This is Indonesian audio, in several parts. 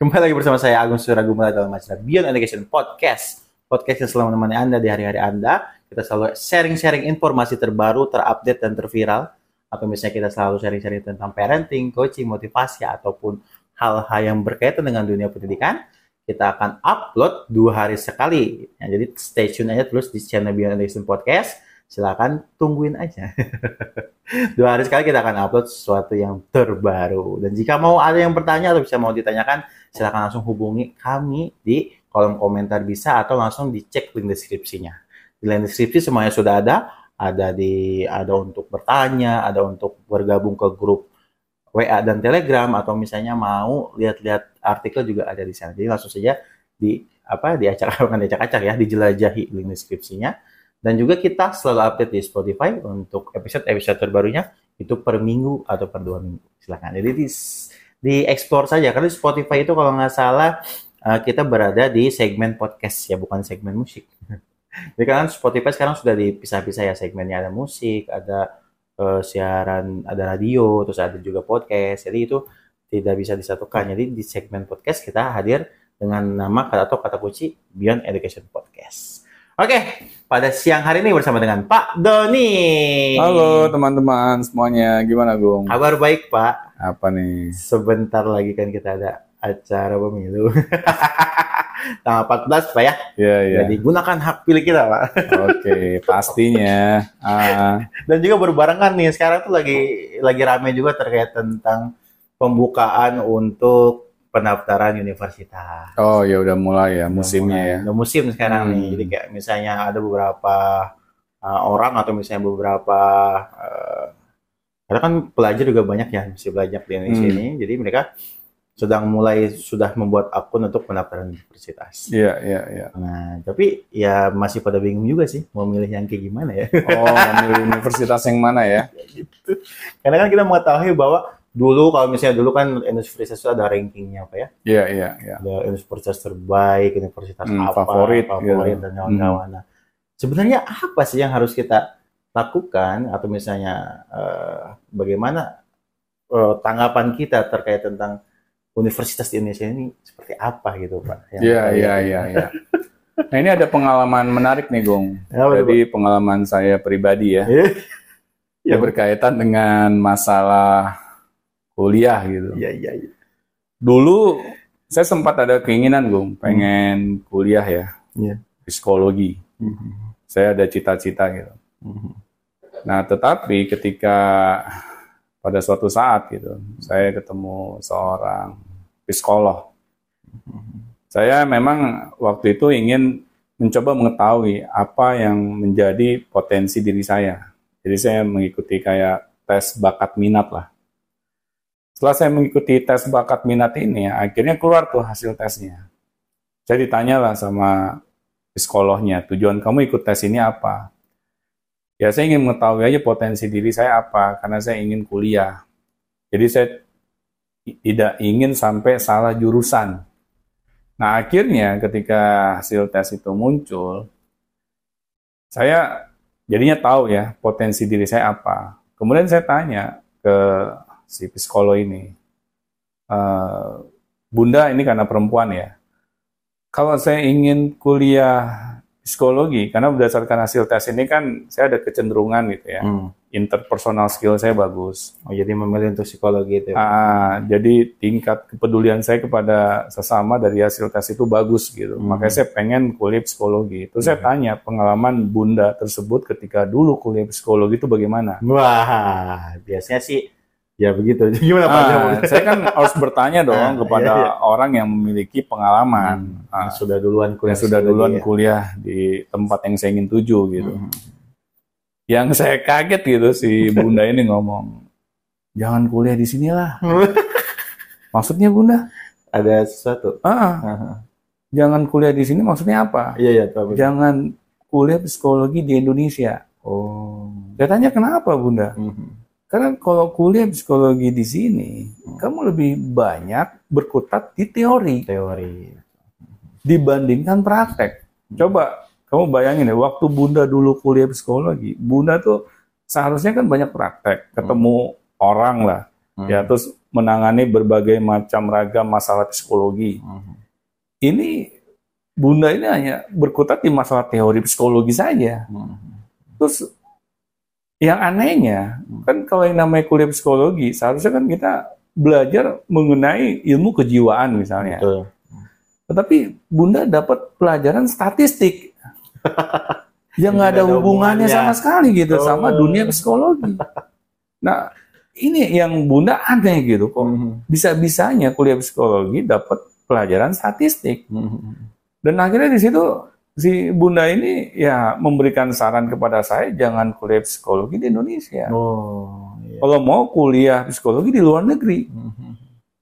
Kembali lagi bersama saya Agung Suragumala dalam acara Beyond Education Podcast. Podcast yang selalu menemani Anda di hari-hari Anda. Kita selalu sharing-sharing informasi terbaru, terupdate, dan terviral. Atau misalnya kita selalu sharing-sharing tentang parenting, coaching, motivasi, ataupun hal-hal yang berkaitan dengan dunia pendidikan. Kita akan upload dua hari sekali. Ya, jadi stay tune aja terus di channel Beyond Education Podcast silakan tungguin aja. Dua hari sekali kita akan upload sesuatu yang terbaru. Dan jika mau ada yang bertanya atau bisa mau ditanyakan, silakan langsung hubungi kami di kolom komentar bisa atau langsung dicek link deskripsinya. Di link deskripsi semuanya sudah ada, ada di ada untuk bertanya, ada untuk bergabung ke grup WA dan Telegram atau misalnya mau lihat-lihat artikel juga ada di sana. Jadi langsung saja di apa di acak-acak ya, dijelajahi link deskripsinya dan juga kita selalu update di Spotify untuk episode-episode terbarunya itu per minggu atau per dua minggu. Silahkan. Jadi di, di explore saja. Karena Spotify itu kalau nggak salah uh, kita berada di segmen podcast ya, bukan segmen musik. Jadi kan Spotify sekarang sudah dipisah-pisah ya segmennya ada musik, ada uh, siaran, ada radio, terus ada juga podcast. Jadi itu tidak bisa disatukan. Jadi di segmen podcast kita hadir dengan nama kata atau kata kunci Beyond Education Podcast. Oke, pada siang hari ini bersama dengan Pak Doni. Halo teman-teman semuanya, gimana Gung? Kabar baik Pak. Apa nih? Sebentar lagi kan kita ada acara pemilu. Tanggal 14 Pak ya. Iya, iya. Jadi gunakan hak pilih kita Pak. Oke, pastinya. Ah. Dan juga berbarengan nih, sekarang tuh lagi lagi rame juga terkait tentang pembukaan untuk pendaftaran universitas. Oh ya udah mulai ya musimnya ya. Udah musim sekarang hmm. nih. Jadi kayak misalnya ada beberapa uh, orang atau misalnya beberapa uh, karena kan pelajar juga banyak ya masih belajar di Indonesia hmm. ini. Jadi mereka sedang mulai sudah membuat akun untuk pendaftaran universitas. Iya, iya, iya. Nah, tapi ya masih pada bingung juga sih mau milih yang kayak gimana ya. Oh, milih universitas yang mana ya? gitu. Karena kan kita mengetahui bahwa dulu kalau misalnya dulu kan universitas itu ada rankingnya apa ya? Iya iya iya. Ada universitas terbaik, universitas hmm, apa, favorit, favorit gitu. dan kawan-kawan. Hmm. sebenarnya apa sih yang harus kita lakukan atau misalnya uh, bagaimana uh, tanggapan kita terkait tentang universitas di Indonesia ini seperti apa gitu Pak? Iya iya iya. iya. Nah ini ada pengalaman menarik nih Gong. Ya, Jadi pengalaman saya pribadi ya. ya berkaitan dengan masalah kuliah gitu. Iya iya. iya. Dulu saya sempat ada keinginan gue pengen hmm. kuliah ya. Iya. Psikologi. Hmm. Saya ada cita-cita gitu. Hmm. Nah tetapi ketika pada suatu saat gitu saya ketemu seorang psikolog. Hmm. Saya memang waktu itu ingin mencoba mengetahui apa yang menjadi potensi diri saya. Jadi saya mengikuti kayak tes bakat minat lah setelah saya mengikuti tes bakat minat ini, akhirnya keluar tuh hasil tesnya. Saya ditanya lah sama psikolognya, tujuan kamu ikut tes ini apa? Ya saya ingin mengetahui aja potensi diri saya apa, karena saya ingin kuliah. Jadi saya tidak ingin sampai salah jurusan. Nah akhirnya ketika hasil tes itu muncul, saya jadinya tahu ya potensi diri saya apa. Kemudian saya tanya ke si psikolog ini. Uh, Bunda ini karena perempuan ya. Kalau saya ingin kuliah psikologi, karena berdasarkan hasil tes ini kan saya ada kecenderungan gitu ya. Hmm. Interpersonal skill saya bagus. Oh, jadi memilih untuk psikologi itu. Ya? Ah, jadi tingkat kepedulian saya kepada sesama dari hasil tes itu bagus gitu. Hmm. Makanya saya pengen kuliah psikologi. Terus hmm. saya tanya pengalaman Bunda tersebut ketika dulu kuliah psikologi itu bagaimana? Wah, biasanya sih Ya begitu. Gimana Pak? Ah, saya kan harus bertanya dong ah, kepada iya, iya. orang yang memiliki pengalaman. Hmm, ah, sudah duluan kuliah. Yang sudah duluan ya. kuliah di tempat yang saya ingin tuju gitu. Hmm. Yang saya kaget gitu si Bunda ini ngomong, jangan kuliah di sinilah. maksudnya Bunda? Ada sesuatu. Ah, ah. Jangan kuliah di sini maksudnya apa? Iya iya. Jangan kuliah psikologi di Indonesia. Oh. Saya tanya kenapa Bunda? Hmm karena kalau kuliah psikologi di sini, hmm. kamu lebih banyak berkutat di teori. Teori. Dibandingkan praktek. Coba kamu bayangin ya, waktu Bunda dulu kuliah psikologi, Bunda tuh seharusnya kan banyak praktek, ketemu hmm. orang lah. Hmm. ya terus menangani berbagai macam ragam masalah psikologi. Hmm. Ini Bunda ini hanya berkutat di masalah teori psikologi saja. Hmm. Terus yang anehnya kan kalau yang namanya kuliah psikologi seharusnya kan kita belajar mengenai ilmu kejiwaan misalnya. Betul. Tetapi Bunda dapat pelajaran statistik yang nggak ada hubungannya hubungannya. sama sekali gitu sama Oh. dunia psikologi. Nah ini yang Bunda aneh gitu kok Hmm. bisa-bisanya kuliah psikologi dapat pelajaran statistik Hmm. dan akhirnya di situ si Bunda ini ya memberikan saran kepada saya jangan kuliah psikologi di Indonesia. Oh, iya. Kalau mau kuliah psikologi di luar negeri. Hmm.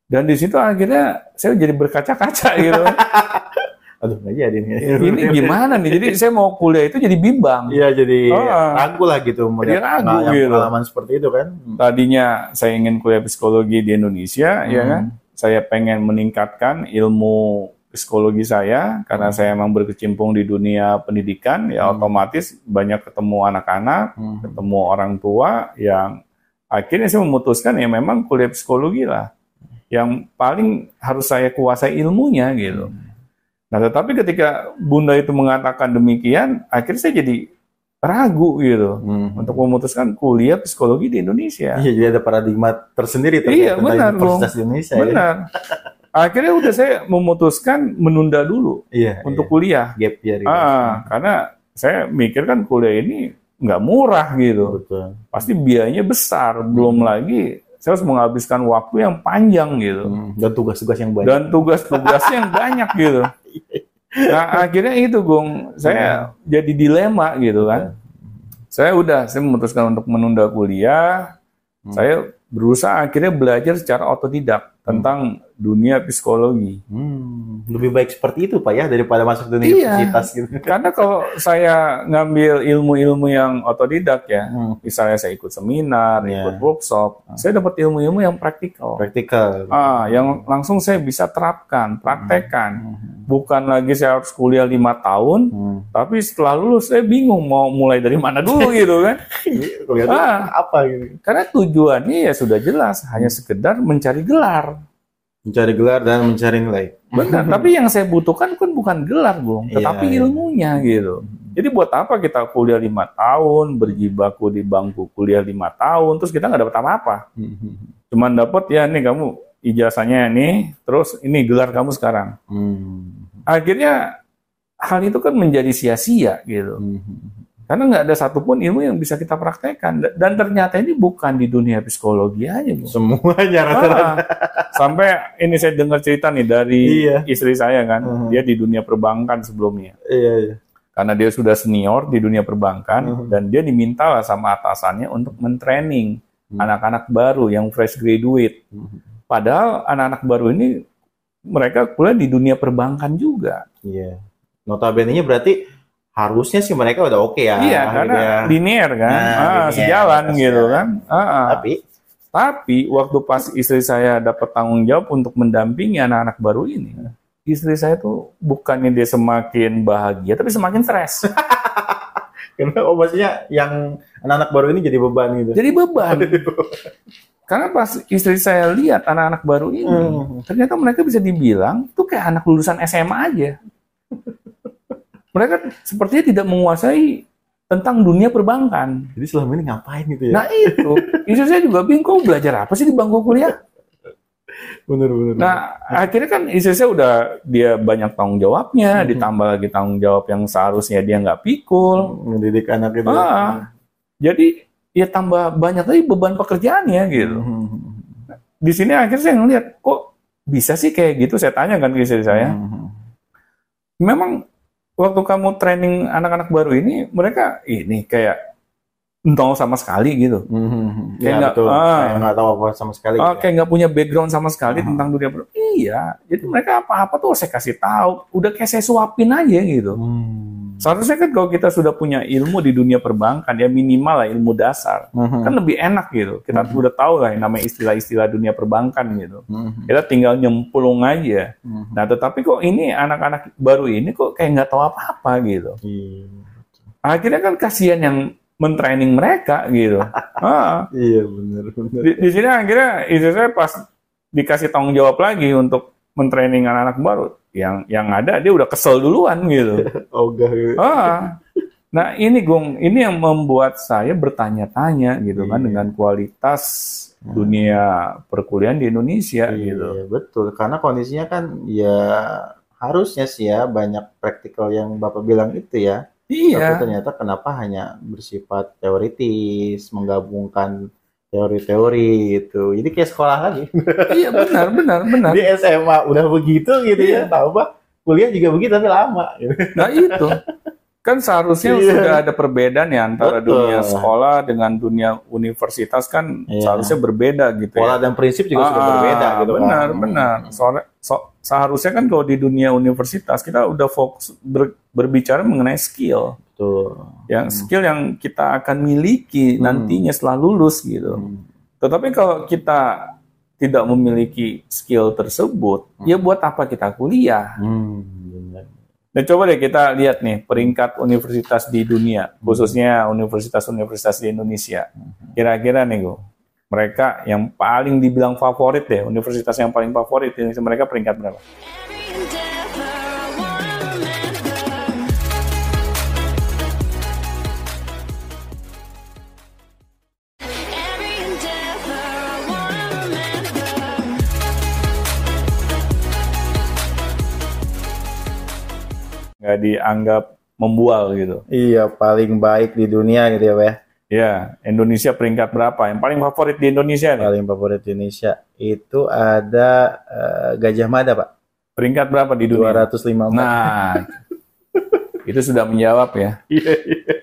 Dan di situ akhirnya saya jadi berkaca-kaca gitu. Aduh, nggak jadi nih. ini gimana nih? Jadi saya mau kuliah itu jadi bimbang. Iya, jadi Ah. ragu lah gitu melihat ragu gitu. pengalaman seperti itu kan. Tadinya saya ingin kuliah psikologi di Indonesia, ya Hmm. kan? Saya pengen meningkatkan ilmu psikologi saya karena saya memang berkecimpung di dunia pendidikan, ya Hmm. otomatis banyak ketemu anak-anak, Hmm. ketemu orang tua yang akhirnya saya memutuskan ya memang kuliah psikologi lah yang paling harus saya kuasai ilmunya gitu. Nah, tetapi ketika Bunda itu mengatakan demikian, akhirnya saya jadi ragu gitu Hmm. untuk memutuskan kuliah psikologi di Indonesia. Iya, jadi ada paradigma tersendiri terkait Iya, tentang benar, Universitas di Indonesia. ya. Akhirnya udah saya memutuskan menunda dulu Iya. untuk iya. kuliah. gap year. gitu. Ah, karena saya mikir kan kuliah ini nggak murah gitu. Betul. Pasti biayanya besar. Belum lagi saya harus menghabiskan waktu yang panjang gitu. Hmm. Dan tugas-tugas yang banyak. Dan tugas-tugasnya yang banyak gitu. Nah akhirnya itu Gung, saya jadi dilema gitu kan. Saya udah, saya memutuskan untuk menunda kuliah. Hmm. Saya berusaha akhirnya belajar secara otodidak tentang dunia psikologi. Hmm, lebih baik seperti itu Pak ya daripada masuk dunia Iya. universitas gitu. Karena kalau saya ngambil ilmu-ilmu yang otodidak ya, Hmm, misalnya saya ikut seminar, Iya. ikut workshop, saya dapat ilmu-ilmu yang praktikal. praktikal. Ah, yang langsung saya bisa terapkan, praktekkan. Hmm. Bukan lagi saya harus kuliah lima tahun, Hmm. tapi setelah lulus saya bingung mau mulai dari mana dulu gitu kan. Kelihatan Ah. apa gitu. Karena tujuannya ya sudah jelas, hanya sekedar mencari gelar. Mencari gelar dan mencari nilai. Benar, tapi yang saya butuhkan kan bukan gelar, Bung, tetapi Iya, iya. ilmunya gitu. Jadi buat apa kita kuliah lima tahun, berjibaku di bangku kuliah lima tahun, terus kita nggak dapat apa-apa. Cuman dapat ya nih kamu ijazahnya nih, terus ini gelar kamu sekarang. Hmm. Akhirnya hal itu kan menjadi sia-sia gitu. Hmm. Karena nggak ada satupun ilmu yang bisa kita praktekkan. Dan ternyata ini bukan di dunia psikologi aja, Bung. Semuanya rata-rata. Ah, sampai ini saya dengar cerita nih dari Iya. istri saya kan, Mhm. dia di dunia perbankan sebelumnya. Iya, iya. Karena dia sudah senior di dunia perbankan Mhm. dan dia diminta lah sama atasannya untuk mentraining Hmm. anak-anak baru yang fresh graduate. Hmm. Padahal anak-anak baru ini mereka kuliah di dunia perbankan juga. Iya. Notabene-nya berarti harusnya sih mereka udah oke ya. iya, gitu karena ya. linear kan, Nah, Ah, linear, sejalan sejalan. gitu kan. Ah, ah. Tapi Tapi waktu pas istri saya dapat tanggung jawab untuk mendampingi anak-anak baru ini, istri saya tuh bukannya dia semakin bahagia, tapi semakin stres. Karena oh maksudnya yang anak-anak baru ini jadi beban gitu. Jadi beban. Karena pas istri saya lihat anak-anak baru ini, Hmm. ternyata mereka bisa dibilang itu kayak anak lulusan SMA aja. Mereka sepertinya tidak menguasai tentang dunia perbankan. Jadi selama ini ngapain gitu ya? Nah itu, istri saya juga bingung, belajar apa sih di bangku kuliah? Bener-bener. Nah, akhirnya kan istri saya udah dia banyak tanggung jawabnya, Mhm. ditambah lagi tanggung jawab yang seharusnya dia nggak pikul. mendidik anak itu. Ah, jadi ya tambah banyak lagi beban pekerjaannya gitu. Hmm. Di sini akhirnya saya ngeliat, kok bisa sih kayak gitu? Saya tanya kan ke istri saya. Hmm. Memang waktu kamu training anak-anak baru ini, mereka ini kayak nol sama sekali gitu. Hmm. Kayak Ya nggak- betul. ah. Kayak nggak tahu apa sama sekali. Oh, gitu ya. kayak nggak punya background sama sekali Ah. tentang dunia Iya, jadi mereka apa-apa tuh saya kasih tahu. Udah kayak saya suapin aja gitu. Hmm. Seharusnya kan kalau kita sudah punya ilmu di dunia perbankan, ya minimal lah ilmu dasar. Hmm. Kan lebih enak gitu. Kita Hmm. udah tahu lah yang namanya istilah-istilah dunia perbankan gitu. Hmm. Kita tinggal nyemplung aja. Hmm. Nah, tetapi kok ini anak-anak baru ini kok kayak nggak tahu apa-apa gitu. Iya. Akhirnya kan kasihan yang mentraining mereka gitu. ah. Iya benar benar. Di, di sini akhirnya istri saya pas dikasih tanggung jawab lagi untuk mentraining anak-anak baru, yang yang ada dia udah kesel duluan gitu. Ogah gitu. Ah. Nah ini Gong, ini yang membuat saya bertanya-tanya gitu kan Iya. dengan kualitas dunia perkuliahan di Indonesia gitu. Iya betul karena kondisinya kan ya harusnya sih ya banyak praktikal yang bapak bilang itu ya. Tapi Iya, ternyata kenapa hanya bersifat teoritis, menggabungkan teori-teori itu. Jadi kayak sekolah lagi. iya benar, benar, benar. Di SMA udah begitu gitu ya. Tahu Pak, kuliah juga begitu tapi lama gitu. Nah itu kan seharusnya Iya. sudah ada perbedaan ya antara Betul. dunia sekolah dengan dunia universitas kan Iya. seharusnya berbeda gitu Pola ya. dan prinsip juga sudah Ah, berbeda gitu Pak. Benar, benar. Soalnya so- seharusnya kan kalau di dunia universitas kita udah fokus ber- berbicara mengenai skill. Betul. Yang skill yang kita akan miliki Hmm. nantinya setelah lulus gitu. Hmm. Tetapi kalau kita tidak memiliki skill tersebut, ya buat apa kita kuliah? Hmm, Nah, coba deh kita lihat nih peringkat universitas di dunia, khususnya universitas-universitas di Indonesia. Kira-kira nih, Go, mereka yang paling dibilang favorit deh, universitas yang paling favorit di Indonesia, mereka peringkat berapa? Nggak dianggap membual gitu. Iya, paling baik di dunia gitu ya, Pak. ya. Ya, Indonesia peringkat berapa? Yang paling favorit di Indonesia nih? Paling favorit di Indonesia itu ada eh, Gajah Mada, Pak. Peringkat berapa di dunia? 254. Nah, itu sudah menjawab ya. Iya, iya.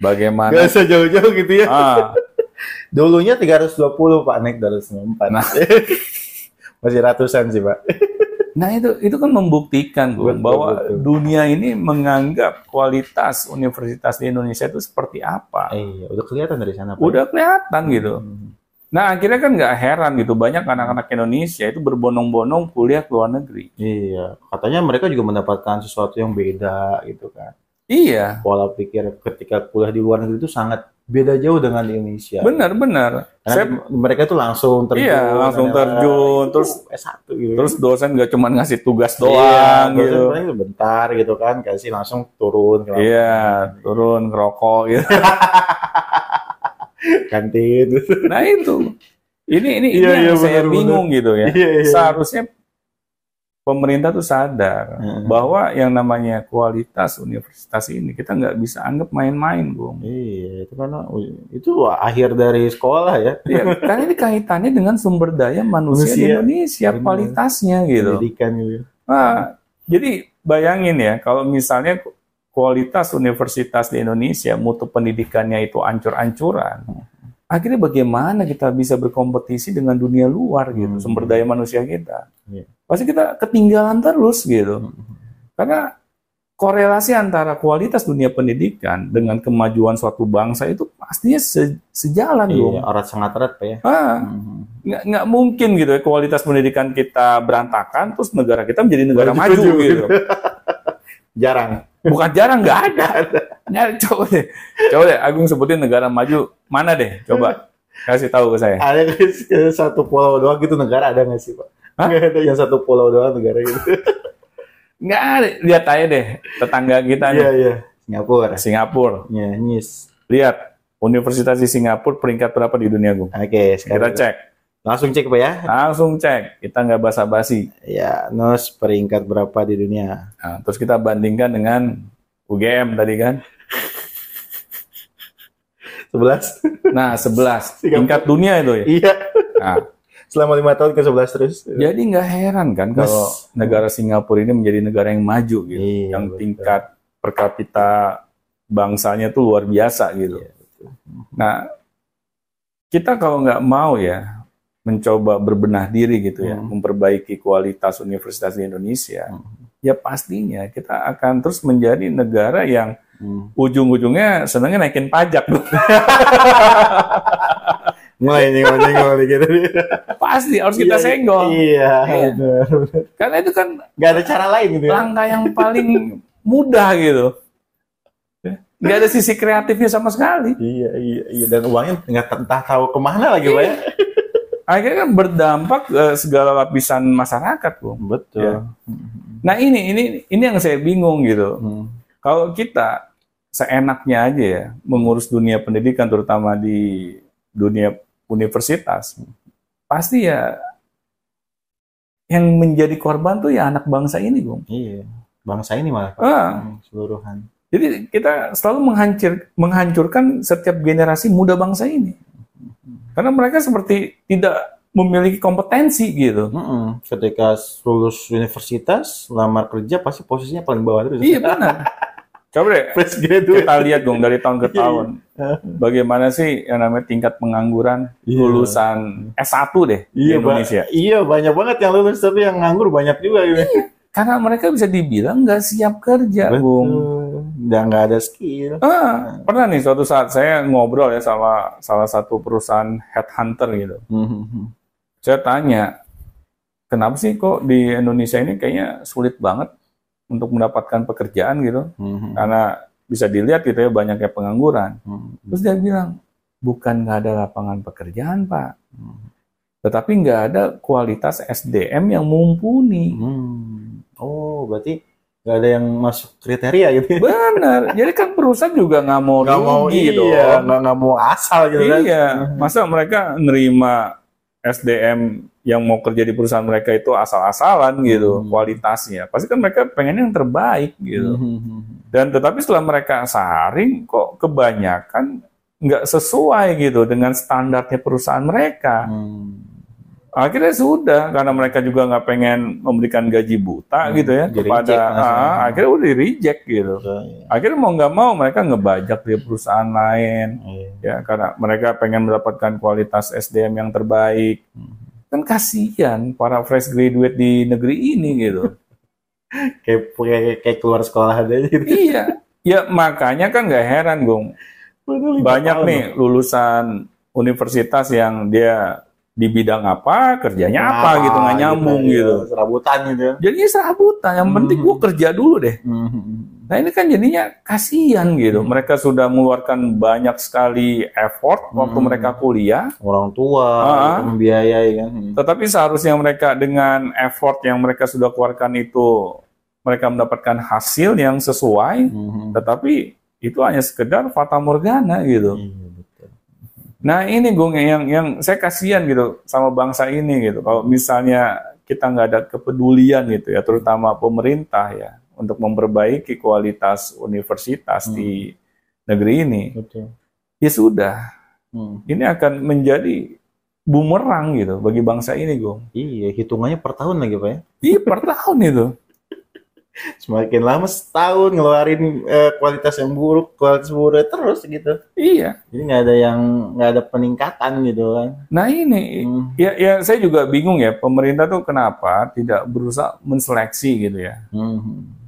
Bagaimana? Gak usah jauh-jauh gitu ya. Ah, Dulunya 320, Pak, naik 294. Nah. Masih ratusan sih, Pak. Nah itu itu kan membuktikan Gung, Betul, bahwa betul. dunia ini menganggap kualitas universitas di Indonesia itu seperti apa. Iya, udah kelihatan dari sana, Pak. Udah kelihatan gitu. Hmm. Nah akhirnya kan nggak heran gitu banyak anak-anak Indonesia itu berbondong-bondong kuliah ke luar negeri. Iya, katanya mereka juga mendapatkan sesuatu yang beda gitu kan. Iya, Pola pikir ketika kuliah di luar negeri itu sangat beda jauh dengan di Indonesia. benar-benar. Karena Saya mereka tuh langsung terjun. Iya, langsung terjun, itu terus- S1 gitu. terus dosen nggak cuma ngasih tugas iya, doang dosen gitu. paling sebentar gitu kan, kasih langsung turun ke Iya, turun ngerokok gitu. kantin. Nah itu, ini ini, ini Iya, yang iya, saya benar, bingung gitu ya. Iya, iya. Seharusnya pemerintah tuh sadar Heeh. bahwa yang namanya kualitas universitas ini kita nggak bisa anggap main-main, Bung. Iya, itu karena itu akhir dari sekolah ya. Ya, karena ini kaitannya dengan sumber daya manusia, di Manusia. Indonesia, Benar. kualitasnya gitu. Pendidikan gitu. Nah, jadi bayangin ya, kalau misalnya kualitas universitas di Indonesia, mutu pendidikannya itu ancur-ancuran, akhirnya bagaimana kita bisa berkompetisi dengan dunia luar gitu, Hmm. sumber daya manusia kita? Iya. Pasti kita ketinggalan terus gitu. Karena korelasi antara kualitas dunia pendidikan dengan kemajuan suatu bangsa itu pastinya se- sejalan dong. Iya, erat sangat erat Pak ya. Ah, Mhm. nggak nggak mungkin gitu ya kualitas pendidikan kita berantakan terus negara kita menjadi negara Maju maju gitu. Jarang. Bukan jarang nggak ada. Nyari coba deh. Coba deh Agung sebutin negara maju mana deh? Coba kasih tahu ke saya. Ada nggak satu pulau doang gitu negara ada nggak sih Pak? Hah? Nggak ada yang satu pulau doang negara gitu. Nggak ada. Lihat aja deh tetangga kita nih. Iya iya. Singapura. Singapura. Ya, nyis. Lihat Universitas di Singapura peringkat berapa di dunia Gung? Oke, Kita sekarang cek. langsung cek Pak ya. Langsung cek. Kita nggak basa-basi. Ya, NOS peringkat berapa di dunia? Nah, terus kita bandingkan dengan UGM tadi kan. 11. Nah, 11. Singapura. Tingkat dunia itu ya. iya. Nah, Selama lima tahun ke 11 terus. Jadi nggak heran kan kalau Mas. negara Singapura ini menjadi negara yang maju gitu, Iya, yang betul. tingkat per kapita bangsanya tuh luar biasa gitu. Iya, betul. Nah, kita kalau nggak mau ya mencoba berbenah diri gitu ya, Hmm. memperbaiki kualitas universitas di Indonesia, Hmm. ya pastinya kita akan terus menjadi negara yang Hmm. ujung-ujungnya senangnya naikin pajak. Mulai mulai gitu. Pasti harus kita Iya, senggol. Iya, Iya. Karena itu kan Gak ada cara lain gitu ya. langkah yang paling mudah gitu. nggak ada sisi kreatifnya sama sekali. Iya, iya, iya. Dan uangnya nggak entah tahu ke mana lagi, Pak ya. Akhirnya kan berdampak ke segala lapisan masyarakat, Bung. Betul. Ya. Nah ini ini ini yang saya bingung gitu. Hmm. Kalau kita seenaknya aja ya mengurus dunia pendidikan terutama di dunia universitas, pasti ya yang menjadi korban tuh ya anak bangsa ini, Bung. Iya. Bangsa ini malah Pak. Ah, Hmm, Seluruhan. jadi kita selalu menghancur, menghancurkan setiap generasi muda bangsa ini. Karena mereka seperti tidak memiliki kompetensi gitu. Mm-mm. Ketika lulus universitas, lamar kerja pasti posisinya paling bawah terus. Iya benar. Coba deh kita lihat dong dari tahun ke Iya, tahun. Bagaimana sih yang namanya tingkat pengangguran Iya. lulusan S1 deh di Iya. Indonesia. Iya, banyak banget yang lulus tapi yang nganggur banyak juga gitu. Karena mereka bisa dibilang nggak siap kerja, Bung. Betul. Dan nggak ada skill. Ah, pernah nih suatu saat saya ngobrol ya sama salah satu perusahaan headhunter gitu. Mhm. Saya tanya, kenapa sih kok di Indonesia ini kayaknya sulit banget untuk mendapatkan pekerjaan gitu? Mhm. Karena bisa dilihat gitu ya banyaknya pengangguran. Mhm. Terus dia bilang, bukan nggak ada lapangan pekerjaan, Pak. Mhm. Tetapi nggak ada kualitas SDM yang mumpuni. Hmm. Oh, berarti nggak ada yang masuk kriteria gitu. ya? Benar. Jadi kan perusahaan juga nggak mau Nggak mau iya, nggak nggak mau asal gitu kan. Iya. Masa mereka nerima SDM yang mau kerja di perusahaan mereka itu asal-asalan gitu Hmm. kualitasnya. Pasti kan mereka pengen yang terbaik gitu. Mhm. Dan tetapi setelah mereka saring kok kebanyakan nggak sesuai gitu dengan standarnya perusahaan mereka. Hmm. Akhirnya sudah karena mereka juga nggak pengen memberikan gaji buta Hmm, gitu ya kepada ah, akhirnya udah di reject gitu. Betul, iya. Akhirnya mau nggak mau mereka ngebajak di perusahaan lain Iya. ya karena mereka pengen mendapatkan kualitas SDM yang terbaik. Hmm. Kan kasihan para fresh graduate di negeri ini gitu. Kayak, kayak kayak keluar sekolah aja gitu. iya. Ya makanya kan nggak heran, Gong. Banyak nih lulusan universitas yang dia di bidang apa, kerjanya loh. apa gitu nggak nyambung iya. gitu. Serabutan gitu. Jadinya serabutan. Yang penting Hmm. gue kerja dulu deh. Mhm. Nah ini kan jadinya kasihan gitu. Mereka sudah mengeluarkan banyak sekali effort waktu Hmm. mereka kuliah. Orang tua untuk membiayai kan. Hmm. Tetapi seharusnya mereka dengan effort yang mereka sudah keluarkan itu, mereka mendapatkan hasil yang sesuai. Mhm. Tetapi itu hanya sekedar fata morgana gitu. Betul. Nah ini Gung yang yang saya kasihan gitu sama bangsa ini gitu. Kalau misalnya kita nggak ada kepedulian gitu ya, terutama pemerintah ya, untuk memperbaiki kualitas universitas Hmm. di negeri ini, Betul. ya sudah. Hmm. Ini akan menjadi bumerang gitu bagi bangsa ini, Gung. Iya, hitungannya per tahun lagi Pak ya. Iya per tahun itu. Semakin lama setahun ngeluarin eh, kualitas yang buruk, kualitas buruk terus gitu. Iya. Jadi nggak ada yang nggak ada peningkatan gitu kan. Nah ini, Hmm. ya, ya saya juga bingung ya pemerintah tuh kenapa tidak berusaha menseleksi gitu ya, Mhm.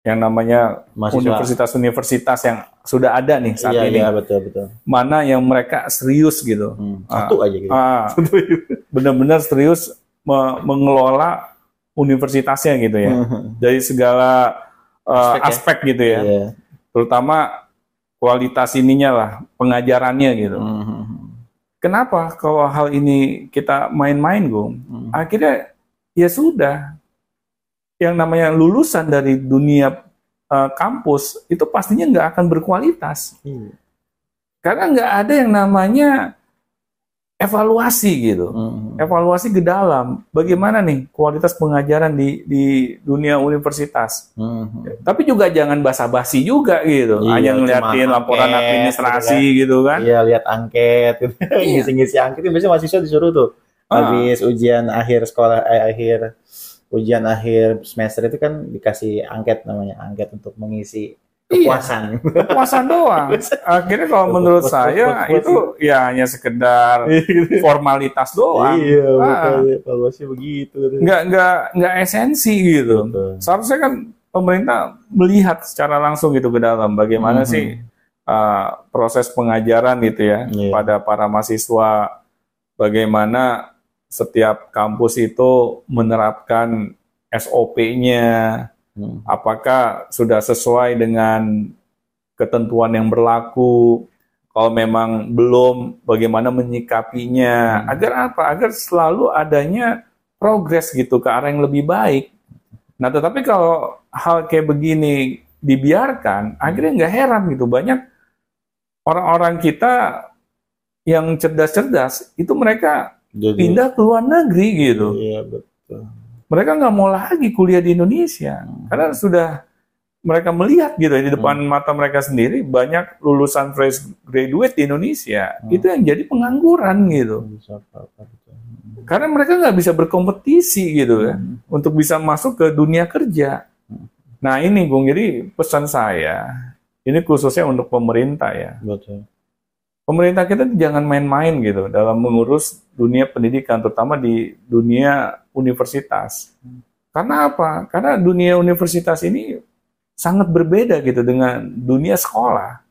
yang namanya universitas-universitas yang sudah ada nih saat Iya, ini, iya betul betul. mana yang mereka serius gitu, Hmm. Ah. Satu aja gitu. ah, benar-benar serius me- mengelola universitasnya gitu ya, dari segala uh, Aspek ya. gitu ya, Iya. terutama kualitas ininya lah, pengajarannya gitu. Mhm. Kenapa kalau hal ini kita main-main, Gung? Mhm. Akhirnya ya sudah. Yang namanya lulusan dari dunia eh, kampus itu pastinya nggak akan berkualitas. Iya. Karena nggak ada yang namanya evaluasi gitu. Mhm. Evaluasi ke dalam. Bagaimana nih kualitas pengajaran di di dunia universitas. Mhm. Tapi juga jangan basa-basi juga gitu. Iya, Hanya ngeliatin laporan angket, administrasi gitu kan. Iya lihat angket, gitu. Iya. ngisi-ngisi angket itu biasanya mahasiswa disuruh tuh Ah. habis ujian akhir sekolah eh, akhir ujian akhir semester itu kan dikasih angket namanya angket untuk mengisi Iya. kepuasan. kepuasan doang. Akhirnya kalau menurut saya itu ya hanya sekedar formalitas doang. iya, Ah. makanya evaluasi begitu. Nggak nggak nggak esensi gitu. Betul. Seharusnya kan pemerintah melihat secara langsung gitu ke dalam bagaimana Mhm. sih uh, proses pengajaran gitu ya Iya. pada para mahasiswa, bagaimana setiap kampus itu menerapkan SOP-nya, Hmm. apakah sudah sesuai dengan ketentuan yang berlaku. Kalau memang belum, bagaimana menyikapinya. Hmm. Agar apa? Agar selalu adanya progres gitu ke arah yang lebih baik. Nah, tetapi kalau hal kayak begini dibiarkan, akhirnya nggak heran gitu. Banyak orang-orang kita yang cerdas-cerdas, itu mereka Jadi, pindah ke luar negeri gitu. Iya betul. Mereka nggak mau lagi kuliah di Indonesia karena sudah mereka melihat gitu di depan mata mereka sendiri banyak lulusan fresh graduate di Indonesia Hmm. itu yang jadi pengangguran gitu apa-apa, betul. karena mereka nggak bisa berkompetisi gitu kan Hmm. untuk bisa masuk ke dunia kerja. Nah ini Bung jadi pesan saya ini khususnya untuk pemerintah ya Betul. pemerintah kita jangan main-main gitu dalam mengurus dunia pendidikan, terutama di dunia universitas. Karena apa? Karena dunia universitas ini sangat berbeda gitu dengan dunia sekolah.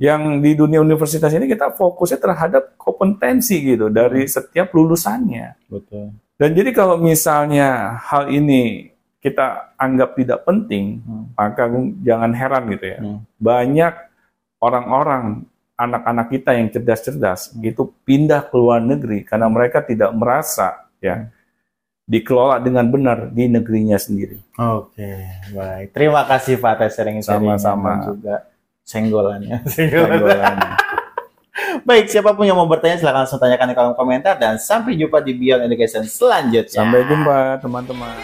Yang di dunia universitas ini kita fokusnya terhadap kompetensi gitu dari setiap lulusannya. Betul. Dan jadi kalau misalnya hal ini kita anggap tidak penting, Hmm. maka jangan heran gitu ya. Hmm. Banyak orang-orang anak-anak kita yang cerdas-cerdas Hmm. itu pindah ke luar negeri karena mereka tidak merasa ya dikelola dengan benar di negerinya sendiri. Oke, baik. Terima kasih Pak atas sharing-sharingnya Sama-sama. juga senggolannya. Senggolan. Tanggolannya. Baik, siapa pun yang mau bertanya silahkan langsung tanyakan di kolom komentar dan sampai jumpa di Beyond Education selanjutnya. Sampai jumpa teman-teman.